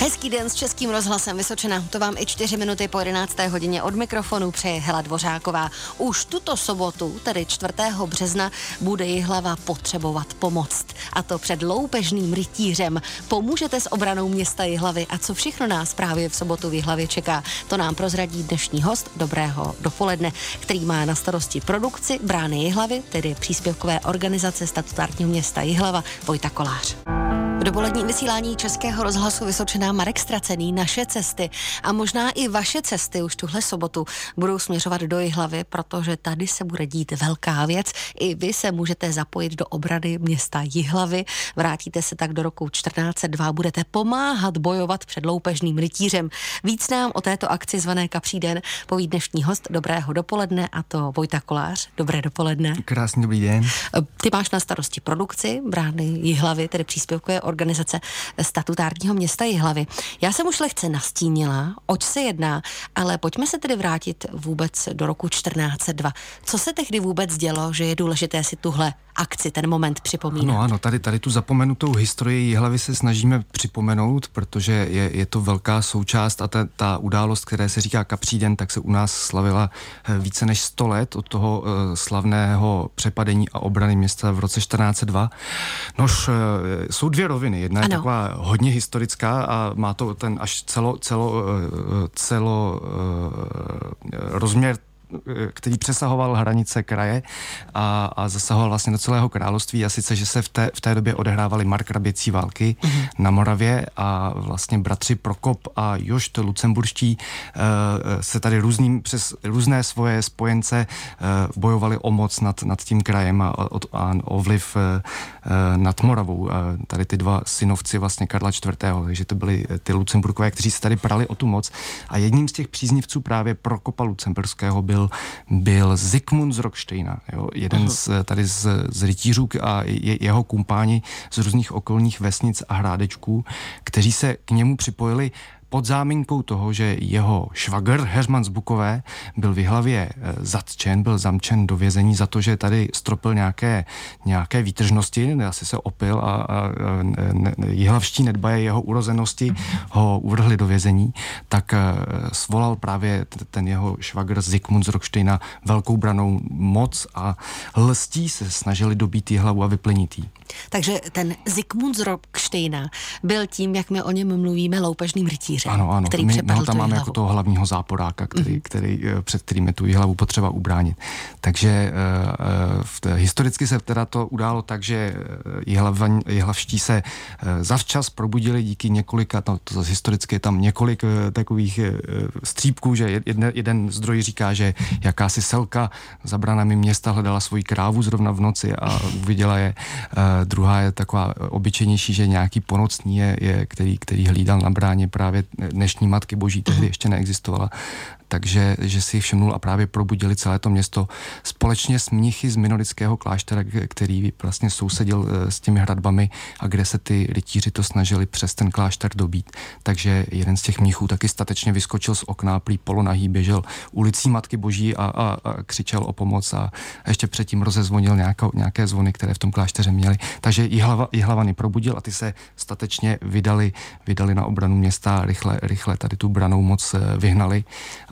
Hezký den s Českým rozhlasem Vysočena. To vám i čtyři minuty po 11. hodině od mikrofonu přeje Hela Dvořáková. Už tuto sobotu, tedy 4. března, bude Jihlava potřebovat pomoc. A to před loupežným rytířem. Pomůžete s obranou města Jihlavy a co všechno nás právě v sobotu v Jihlavě čeká, to nám prozradí dnešní host Dobrého dopoledne, který má na starosti produkci Brány Jihlavy, tedy příspěvkové organizace statutárního města Jihlava, Vojta Kolář. V dopoledním vysílání Českého rozhlasu Vysočená Marek Stracený naše cesty a možná i vaše cesty už tuhle sobotu budou směřovat do Jihlavy, protože tady se bude dít velká věc. I vy se můžete zapojit do obrady města Jihlavy. Vrátíte se tak do roku 1402, budete pomáhat bojovat před loupežným rytířem. Víc nám o této akci zvané Kapří den poví dnešní host Dobrého dopoledne a to Vojta Kolář. Dobré dopoledne. Krásný dobrý den. Ty máš na starosti produkci brány Jihlavy, tedy příspěvkové organizace statutárního města Jihlavy. Já jsem už lehce nastínila, oč se jedná, ale pojďme se tedy vrátit vůbec do roku 1402. Co se tehdy vůbec dělo, že je důležité si tuhle akci, ten moment připomínat? No ano, tady, tady tu zapomenutou historii Jihlavy se snažíme připomenout, protože je, je to velká součást a ta, ta událost, které se říká Kapří den, tak se u nás slavila eh, více než 100 let od toho uh, slavného přepadení a obrany města v roce 1402. Nož uh, jsou dvě roviny. Jedna ano. je taková hodně historická a má to ten až celo, celo, eh, celo eh, rozměr který přesahoval hranice kraje a, a zasahoval vlastně do celého království a sice, že se v té, v té době odehrávaly markraběcí války mm-hmm. na Moravě a vlastně bratři Prokop a Jošt Lucemburští uh, se tady různým, přes různé svoje spojence uh, bojovali o moc nad, nad tím krajem a, a, o vliv nad Moravou. Tady ty dva synovci vlastně Karla IV. Takže to byli ty Lucemburkové, kteří se tady prali o tu moc a jedním z těch příznivců právě Prokopa Lucemburského byl byl, byl Zikmund z Rocksteina, jo, jeden z, tady z, z rytířů a je, jeho kumpáni z různých okolních vesnic a hrádečků, kteří se k němu připojili pod záminkou toho, že jeho švagr Herman z Bukové byl v hlavě eh, zatčen, byl zamčen do vězení za to, že tady stropil nějaké, nějaké výtržnosti, asi se opil a, a, a ne, jihlavští nedbaje jeho urozenosti ho uvrhli do vězení, tak uh, svolal právě ten jeho švagr Zikmund z Rocksteina velkou branou moc a lstí se snažili dobít hlavu a vyplenit jí. Takže ten Zikmund z Rocksteina byl tím, jak my o něm mluvíme, loupežným rytířem ano, ano. který my, my ho tam máme jako toho hlavního záporáka, který, mm-hmm. který, eh, před kterým je tu hlavu potřeba ubránit. Takže uh, v, historicky se teda to událo tak, že jihlavští se uh, zavčas probudili díky několika, no, to zase historicky je tam několik uh, takových uh, střípků, že jeden, jeden zdroj říká, že jakási selka za branami města hledala svoji krávu zrovna v noci a uviděla je. Uh, druhá je taková obyčejnější, že nějaký ponocní je, je který, který hlídal na bráně právě dnešní Matky Boží tehdy ještě neexistovala, takže že si všimnul a právě probudili celé to město společně s mnichy z minorického kláštera, který vlastně sousedil eh, s těmi hradbami a kde se ty rytíři to snažili přes ten klášter dobít. Takže jeden z těch mnichů taky statečně vyskočil z okna, prý polonahý, běžel ulicí Matky Boží a, a, a křičel o pomoc a ještě předtím rozezvonil nějakou, nějaké zvony, které v tom klášteře měli. Takže Jihlava, Jihlavany probudil a ty se statečně vydali, vydali na obranu města, rychle, rychle tady tu branou moc eh, vyhnali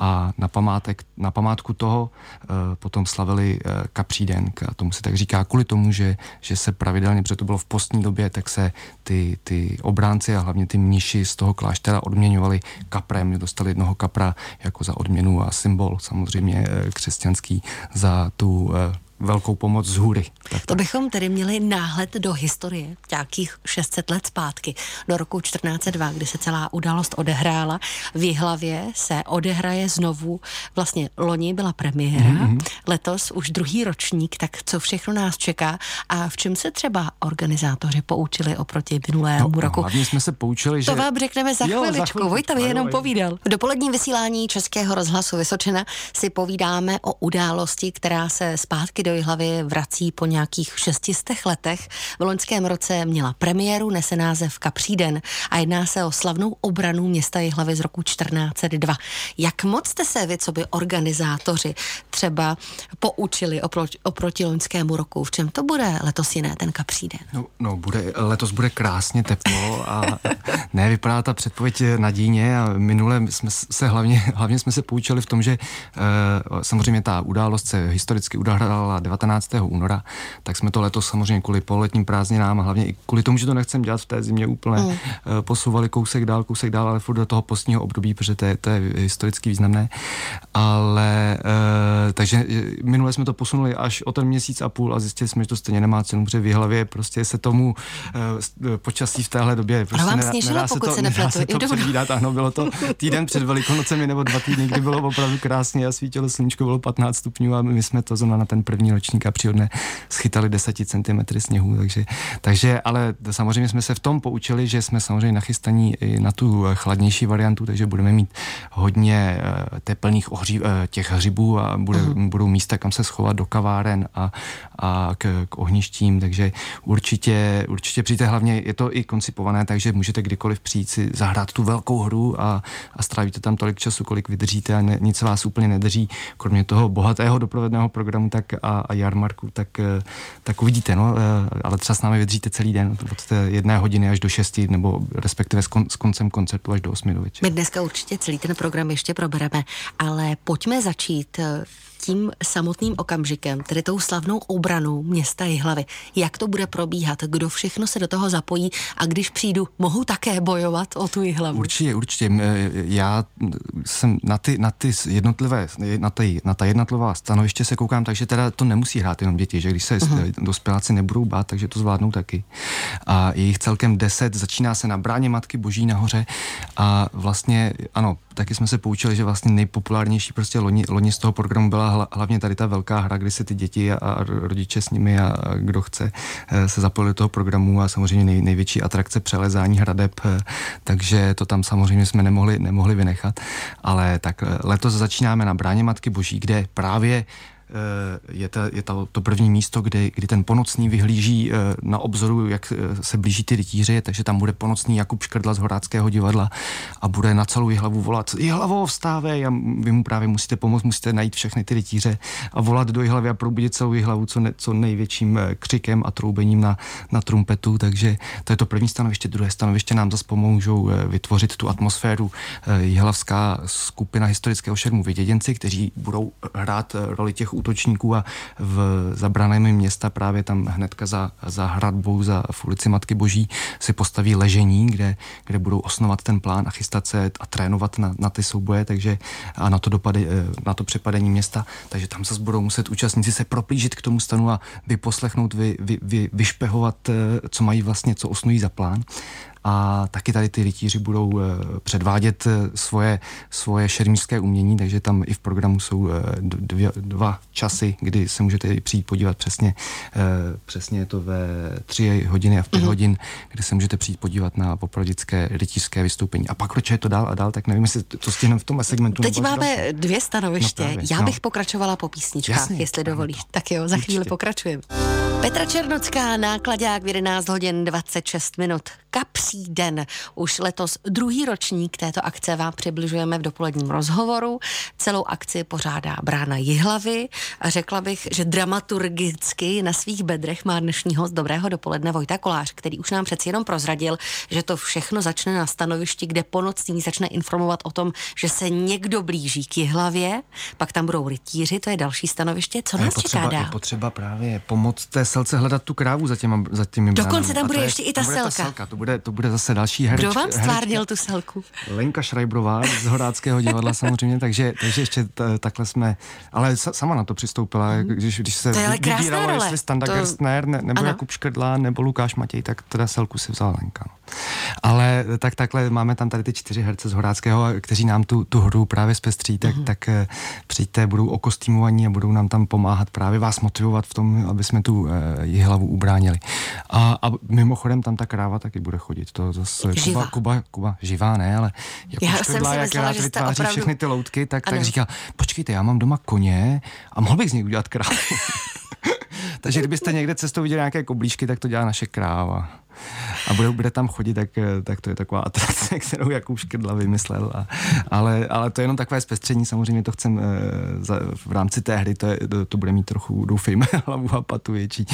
a a na, památek, na památku toho uh, potom slavili uh, kapříden, a tomu se tak říká kvůli tomu, že, že se pravidelně, protože to bylo v postní době, tak se ty, ty obránci a hlavně ty mniši z toho kláštera odměňovali kaprem, dostali jednoho kapra jako za odměnu a symbol samozřejmě uh, křesťanský za tu velkou pomoc z hůry. Tak to bychom tedy měli náhled do historie, nějakých 600 let zpátky, do roku 1402, kdy se celá událost odehrála. V Jihlavě se odehraje znovu, vlastně loni byla premiéra, mm-hmm. letos už druhý ročník, tak co všechno nás čeká a v čem se třeba organizátoři poučili oproti minulému no, roku? Hlavně jsme se poučili, že... To vám řekneme za jo, chviličku, za Vojta mi jenom povídal. V dopoledním vysílání Českého rozhlasu Vysočena si povídáme o události, která se zpátky do Jihlavy vrací po nějakých šestistech letech. V loňském roce měla premiéru, nese název Kapříden a jedná se o slavnou obranu města Jihlavy z roku 1402. Jak moc jste se vy, co by organizátoři, třeba poučili oproti, oproti loňskému roku? V čem to bude letos jiné, ten Kapříden? No, no bude, letos bude krásně teplo a ne, vypadá ta předpověď nadějně a minule jsme se hlavně, hlavně jsme se poučili v tom, že uh, samozřejmě ta událost se historicky udávala 19. února, tak jsme to letos samozřejmě kvůli poletním prázdninám a hlavně i kvůli tomu, že to nechcem dělat v té zimě úplně, mm. uh, posouvali kousek dál, kousek dál, ale furt do toho postního období, protože to je, to je historicky významné. Ale uh, takže minule jsme to posunuli až o ten měsíc a půl a zjistili jsme, že to stejně nemá cenu, protože v hlavě prostě se tomu uh, počasí v téhle době prostě vám sněžilo, nedá, pokud se to, se nedá se to předvídat, ano, bylo to týden před Velikonocemi nebo dva týdny, kdy bylo opravdu krásně a svítilo sluníčko, bylo 15 stupňů a my jsme to zrovna na ten první ročník a příhodné schytali 10 cm sněhu, takže, takže ale samozřejmě jsme se v tom poučili, že jsme samozřejmě nachystaní i na tu chladnější variantu, takže budeme mít hodně eh, teplných ohří, eh, těch hřibů a bude, uh-huh. budou místa, kam se schovat do kaváren a, a k, k ohništím, takže určitě, určitě přijďte, hlavně je to i koncipované, takže můžete kdykoliv přijít si zahrát tu velkou hru a, a strávíte tam tolik času, kolik vydržíte a ne, nic vás úplně nedrží, kromě toho bohatého doprovodného programu tak a, a jarmarku, tak, eh, tak uvidíte, no, eh, ale třeba s námi vydržíte celý den od jedné hodiny až do šesti, nebo respektive s, kon, s koncem koncertu až do osmi do večera. My dneska určitě celý ten program ještě probereme, ale pojďme začít eh, tím samotným okamžikem, tedy tou slavnou obranou města Jihlavy. Jak to bude probíhat? Kdo všechno se do toho zapojí? A když přijdu, mohu také bojovat o tu Jihlavu? Určitě, určitě. Já jsem na ty, na ty jednotlivé, na, ty, na ta jednotlivá stanoviště se koukám, takže teda to nemusí hrát jenom děti, že když se uh-huh. dospěláci nebudou bát, takže to zvládnou taky. A je jich celkem deset, začíná se na bráně Matky Boží nahoře a vlastně, ano, taky jsme se poučili, že vlastně nejpopulárnější prostě loni, loni z toho programu byla hlavně tady ta velká hra, kdy se ty děti a, a rodiče s nimi a, a kdo chce eh, se zapojili do toho programu a samozřejmě nej, největší atrakce přelezání hradeb, eh, takže to tam samozřejmě jsme nemohli, nemohli vynechat. Ale tak eh, letos začínáme na Bráně Matky Boží, kde právě je, to, je to, to první místo, kdy, kdy ten ponocný vyhlíží eh, na obzoru, jak eh, se blíží ty rytíři, takže tam bude ponocný Jakub Škrdla z Horáckého divadla a bude na celou hlavu volat Jihlavo, vstávej a vy mu právě musíte pomoct, musíte najít všechny ty rytíře a volat do hlavy a probudit celou hlavu co, ne, co největším křikem a troubením na, na trumpetu, takže to je to první stanoviště. Druhé stanoviště nám zase pomůžou vytvořit tu atmosféru jihlavská skupina historického šermu Vyděděnci, kteří budou hrát roli těch útočníků a v zabraném města právě tam hnedka za, za hradbou, za v ulici Matky Boží si postaví ležení, kde, kde budou osnovat ten plán a chystat se a trénovat na, na ty souboje, takže a na to dopady, eh, na to přepadení města, takže tam zase budou muset účastníci se proplížit k tomu stanu a vyposlechnout, vy, vy, vy, vyšpehovat, eh, co mají vlastně, co osnují za plán a taky tady ty rytíři budou eh, předvádět eh, svoje, svoje šermířské umění, takže tam i v programu jsou eh, dvě, dva časy, kdy se můžete přijít podívat přesně, přesně je to ve tři hodiny a v pět mm-hmm. hodin, kdy se můžete přijít podívat na poprodické rytířské vystoupení. A pak proč je to dál a dál, tak nevím, jestli to stihneme v tom segmentu. Teď máme další. dvě stanoviště. No právě, Já bych no. pokračovala po písničkách, Jasně, jestli dovolíš. To. Tak jo, za chvíli pokračujeme. Petra Černocká, nákladák v 11 hodin 26 minut. Kapří den. Už letos druhý ročník této akce vám přibližujeme v dopoledním rozhovoru. Celou akci pořádá Brána Jihlavy. Řekla bych, že dramaturgicky na svých bedrech má dnešní host Dobrého dopoledne Vojta Kolář, který už nám přeci jenom prozradil, že to všechno začne na stanovišti, kde po nocní začne informovat o tom, že se někdo blíží k Jihlavě, pak tam budou rytíři, to je další stanoviště. Co nás potřeba, čeká dál? Je potřeba právě pomoct té selce hledat tu krávu za, těma, za těmi Dokonce tam bude ještě i ta selka. Ta selka. To bude, to bude zase další herečka. Kdo vám stvárnil tu selku? Lenka Šrajbrová z Horáckého divadla samozřejmě, takže, takže ještě t, takhle jsme, ale sama na to přistoupila, mm. když, když se vybíralo, jestli Standa to... Gerstner, ne, nebo ano. Jakub Škrdla, nebo Lukáš Matěj, tak teda selku si vzala Lenka. No. Ale tak takhle máme tam tady ty čtyři herce z Horáckého, kteří nám tu, tu hru právě zpestří, tak, mm. tak eh, přijďte, budou okostýmovaní a budou nám tam pomáhat právě vás motivovat v tom, aby jsme tu uh, hlavu ubránili. A, a mimochodem tam ta kráva taky bude chodit. To zase Kuba, Kuba, Kuba, živá ne, ale jako já jsem si jak rád vytváří opravdu... všechny ty loutky, tak, tak říká, počkejte, já mám doma koně a mohl bych z něj udělat krávu. Takže kdybyste někde cestou viděli nějaké koblížky, tak to dělá naše kráva a bude, bude tam chodit, tak, eh, tak to je taková atrakce, kterou Jakub Škrdla vymyslel. A, ale, ale to je jenom takové zpestření, samozřejmě to chcem e, v rámci té hry, to, je, to, to bude mít trochu, doufejme, hlavu a patu větší.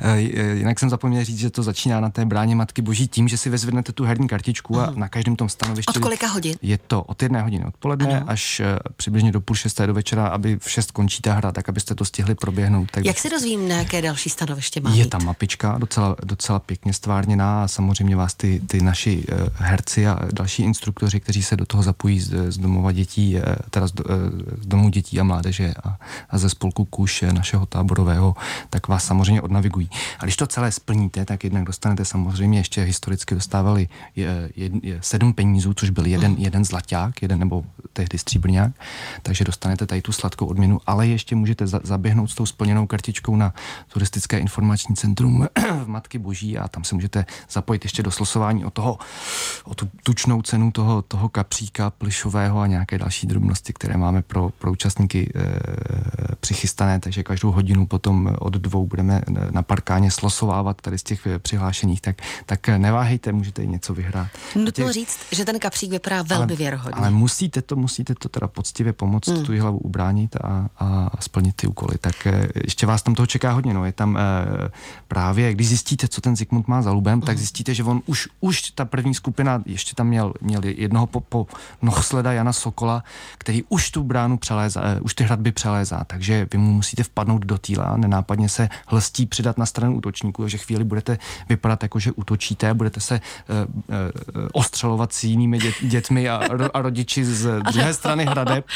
E, jinak jsem zapomněl říct, že to začíná na té bráně Matky Boží tím, že si vezvednete tu herní kartičku a Aha. na každém tom stanovišti. Od kolika hodin? Je to od jedné hodiny odpoledne ano. až přibližně do půl šesté do večera, aby v šest končí ta hra, tak abyste to stihli proběhnout. Tak Jak se dozvím, na jaké další stanoviště má Je tam mapička, docela, docela pěkně stvárněná a samozřejmě vás ty, ty naši uh, herci a další instruktoři, kteří se do toho zapojí z, z domova dětí, uh, teda z, uh, z domu dětí a mládeže a, a ze spolku Kuš našeho táborového, tak vás samozřejmě odnavigují. A když to celé splníte, tak jednak dostanete samozřejmě ještě historicky dostávali je, je, je sedm penízů, což byl jeden, mm. jeden zlaťák, jeden nebo tehdy stříbrňák, takže dostanete tady tu sladkou odměnu, ale ještě můžete za, zaběhnout s tou splněnou kartičkou na turistické informační centrum v Matky Boží a tam se můžete zapojit ještě do slosování o toho, o tu tučnou cenu toho, toho kapříka plišového a nějaké další drobnosti, které máme pro, pro účastníky e, přichystané, takže každou hodinu potom od dvou budeme na parkáně slosovávat tady z těch přihlášených, tak, tak neváhejte, můžete i něco vyhrát. Nutno říct, že ten kapřík vypadá velmi věrohodně. Ale musíte to, musíte to teda poctivě pomoct hmm. tu hlavu ubránit a, a splnit ty úkoly. Tak ještě vás tam toho čeká hodně. No. Je tam e, právě, když zjistíte, co ten Zikmund má za hmm. tak zjistíte, že on už, už ta první skupina, ještě tam měl, měl jednoho po, po nohosleda Jana Sokola, který už tu bránu přelézá, uh, už ty hradby přelézá, takže vy mu musíte vpadnout do týla, nenápadně se hlstí přidat na stranu útočníku, takže chvíli budete vypadat jako, že útočíte, budete se uh, uh, ostřelovat s jinými dět, dětmi a, a rodiči z druhé strany hradeb.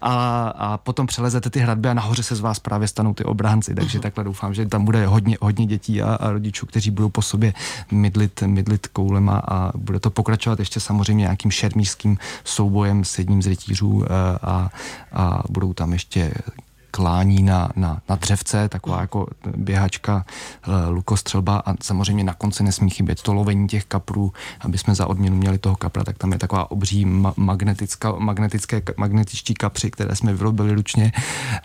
A, a potom přelezete ty hradby a nahoře se z vás právě stanou ty obránci, takže takhle doufám, že tam bude hodně, hodně dětí a, a rodičů, kteří budou po sobě mydlit, mydlit koulema a bude to pokračovat ještě samozřejmě nějakým šermířským soubojem s jedním z rytířů eh, a, a budou tam ještě klání na, na, na dřevce, taková jako běhačka, eh, lukostřelba a samozřejmě na konci nesmí chybět to lovení těch kaprů, aby jsme za odměnu měli toho kapra, tak tam je taková obří ma- magnetická, magnetické, magnetičtí kapři, které jsme vyrobili ručně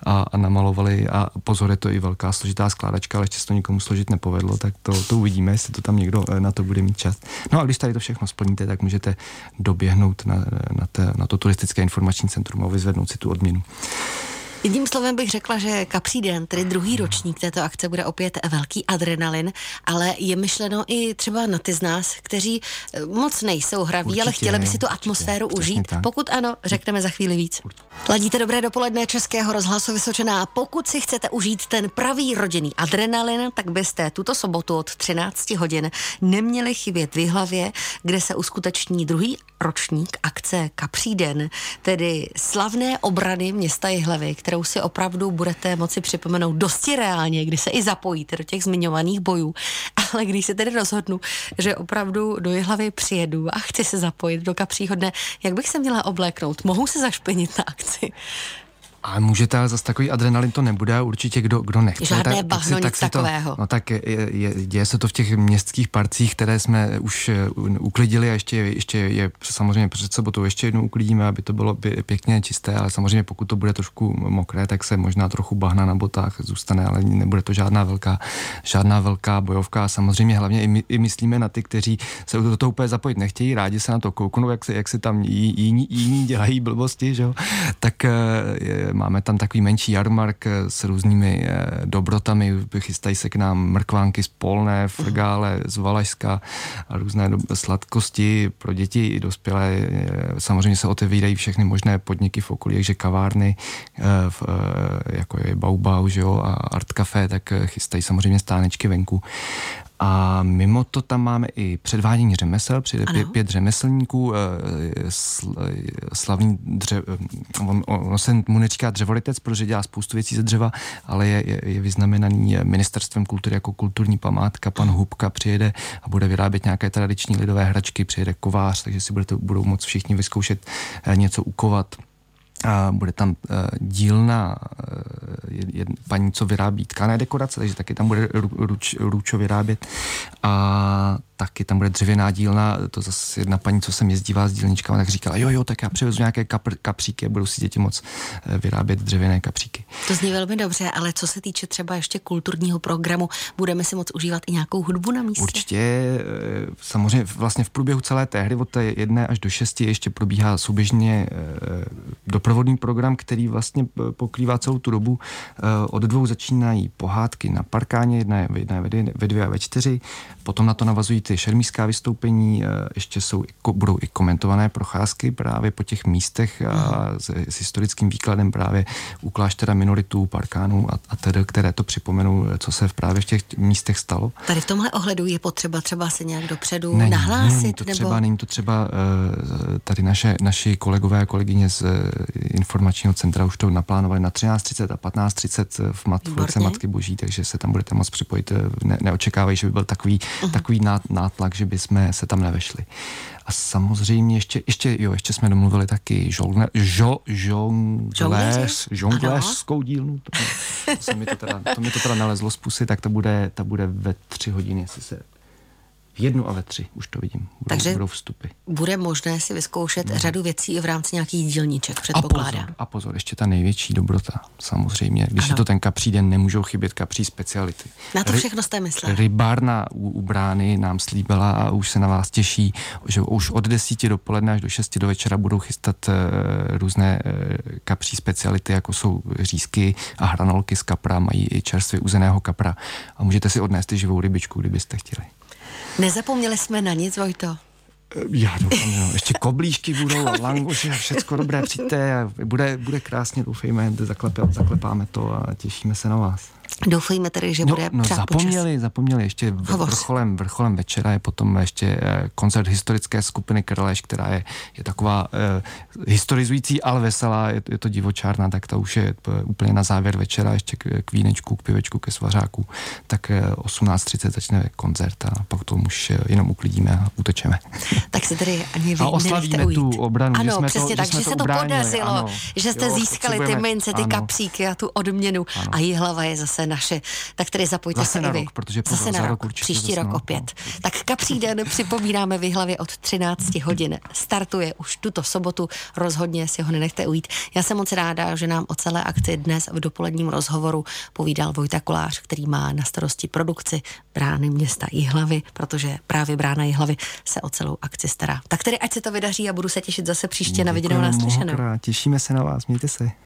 a, a namalovali a pozor, je to i velká složitá skládačka, ale ještě se to nikomu složit nepovedlo, tak to, to uvidíme, jestli to tam někdo eh, na to bude mít čas. No a když tady to všechno splníte, tak můžete doběhnout na, na, te, na to turistické informační centrum a vyzvednout si tu odměnu. Jedním slovem bych řekla, že Capri Den, tedy druhý ročník této akce, bude opět velký adrenalin, ale je myšleno i třeba na ty z nás, kteří eh, moc nejsou hraví, určitě, ale chtěli by si tu určitě, atmosféru užít. Tak. Pokud ano, řekneme za chvíli víc. Ladíte dobré dopoledne Českého rozhlasu Vysočená. Pokud si chcete užít ten pravý rodinný adrenalin, tak byste tuto sobotu od 13 hodin neměli chybět v hlavě, kde se uskuteční druhý ročník akce Capri Den, tedy slavné obrany města Jihlavy, kterou si opravdu budete moci připomenout dosti reálně, kdy se i zapojíte do těch zmiňovaných bojů. Ale když se tedy rozhodnu, že opravdu do hlavy přijedu a chci se zapojit do kapřího dne, jak bych se měla obléknout? Mohu se zašpinit na akci? A můžete, ale zase takový adrenalin to nebude, určitě kdo, kdo nechce. Žádné tak, bahno, tak si, nic takového. To, no tak je, je, děje se to v těch městských parcích, které jsme už eh, uklidili a ještě, ještě je samozřejmě před sobotou ještě jednou uklidíme, aby to bylo pěkně čisté, ale samozřejmě pokud to bude trošku mokré, tak se možná trochu bahna na botách zůstane, ale nebude to žádná velká, žádná velká bojovka. A samozřejmě hlavně i, my, i myslíme na ty, kteří se do toho úplně zapojit nechtějí, rádi se na to kouknou, jak se, jak se tam jiní, jiní dělají blbosti, že jo? tak eh, je, máme tam takový menší jarmark eh, s různými eh, dobrotami, chystají se k nám mrkvánky z Polné, frgále z Valašska a různé sladkosti pro děti i dospělé. Eh, samozřejmě se otevírají všechny možné podniky v okolí, že kavárny, jako je Baubau že jo, a Art Café, tak chystají samozřejmě stánečky venku. A mimo to tam máme i předvádění řemesel, přijde pět, pět řemeslníků, eh, slavný dře, eh, on, on se mu neříká dřevolitec, protože dělá spoustu věcí ze dřeva, ale je, je, je vyznamenaný ministerstvem kultury jako kulturní památka. Pan Hubka přijede a bude vyrábět nějaké tradiční lidové hračky, přijede kovář, takže si budete, budou moct všichni vyzkoušet eh, něco ukovat a bude tam uh, dílna uh, jed, paní, co vyrábí tkané dekorace, takže taky tam bude ru, ruč, ručo vyrábět. A taky tam bude dřevěná dílna, to zase jedna paní, co jsem jezdívala s dílničkama, tak říkala, jo, jo, tak já přivezu nějaké kapr, kapříky a budou si děti moc eh, vyrábět dřevěné kapříky. To zní velmi dobře, ale co se týče třeba ještě kulturního programu, budeme si moc užívat i nějakou hudbu na místě? Určitě, eh, samozřejmě vlastně v průběhu celé té hry od té jedné až do šesti ještě probíhá souběžně doprovodný program, který vlastně pokrývá celou tu dobu. Od dvou začínají pohádky na parkáně, jedna je, jedna je ve dvě a ve čtyři, potom na to navazují ty šermíská vystoupení, ještě jsou, budou i komentované procházky právě po těch místech a s, s historickým výkladem právě u kláštera minoritů, parkánů a, a tedy, které to připomenou, co se v právě v těch místech stalo. Tady v tomhle ohledu je potřeba třeba se nějak dopředu není, nahlásit? Není to nebo... třeba, není to třeba eh, tady naše, naši kolegové a kolegyně z eh, informačního centra už to naplánovali na 13.30 a 15.30 v, mat, v Matky Boží, takže se tam budete moct připojit. Eh, ne, neočekávají, že by byl takový, uh-huh. takový nátlak, že bychom se tam nevešli. A samozřejmě ještě, ještě, jo, ještě jsme domluvili taky žongle, žo, žongléř, žongléřskou dílnu. To, to, mi to, teda, to mi to teda nalezlo z pusy, tak to bude, ta bude ve tři hodiny, jestli se jednu a ve tři, už to vidím. Budou, Takže budou vstupy. bude možné si vyzkoušet no. řadu věcí i v rámci nějakých dílniček, předpokládám. A pozor, a pozor, ještě ta největší dobrota, samozřejmě. Když ano. je to ten kapří den, nemůžou chybět kapří speciality. Na to všechno jste myslel. Rybárna u, u brány nám slíbila a už se na vás těší, že už od desíti dopoledne až do šesti do večera budou chystat uh, různé uh, kapří speciality, jako jsou řízky a hranolky z kapra, mají i čerstvě uzeného kapra a můžete si odnést i živou rybičku, kdybyste chtěli. Nezapomněli jsme na nic, Vojto? Já doufám, jo. Ještě koblížky budou a langoši a všecko dobré přijďte. Bude, bude krásně, doufejme, zaklepáme to a těšíme se na vás. Doufejme tedy, že no, bude no, zapomněli, počas. zapomněli, ještě vrcholem, vrcholem večera je potom ještě eh, koncert historické skupiny Krleš, která je, je taková eh, historizující, ale veselá, je, je to divočárna, tak to už je eh, úplně na závěr večera, ještě k, k vínečku, k pivečku, ke svařáku, tak eh, 18.30 začne koncert a pak to už eh, jenom uklidíme a utečeme. Tak se tedy ani vy a oslavíme tu obranu, ano, že jsme přesně to, tak, že, že se to podařilo, ano, že jste jo, získali ty mince, ty ano. kapříky a tu odměnu ano. a hlava je zase naše. Tak tedy zapojte zase se i vy. Rok, protože zase na rok, příští rok opět. No. Tak kapří den připomínáme v hlavě od 13 hodin. Startuje už tuto sobotu, rozhodně si ho nenechte ujít. Já jsem moc ráda, že nám o celé akci dnes v dopoledním rozhovoru povídal Vojta Kolář, který má na starosti produkci brány města Jihlavy, protože právě brána Jihlavy se o celou akci stará. Tak tedy ať se to vydaří a budu se těšit zase příště na viděnou naslyšenou. Těšíme se na vás, mějte se.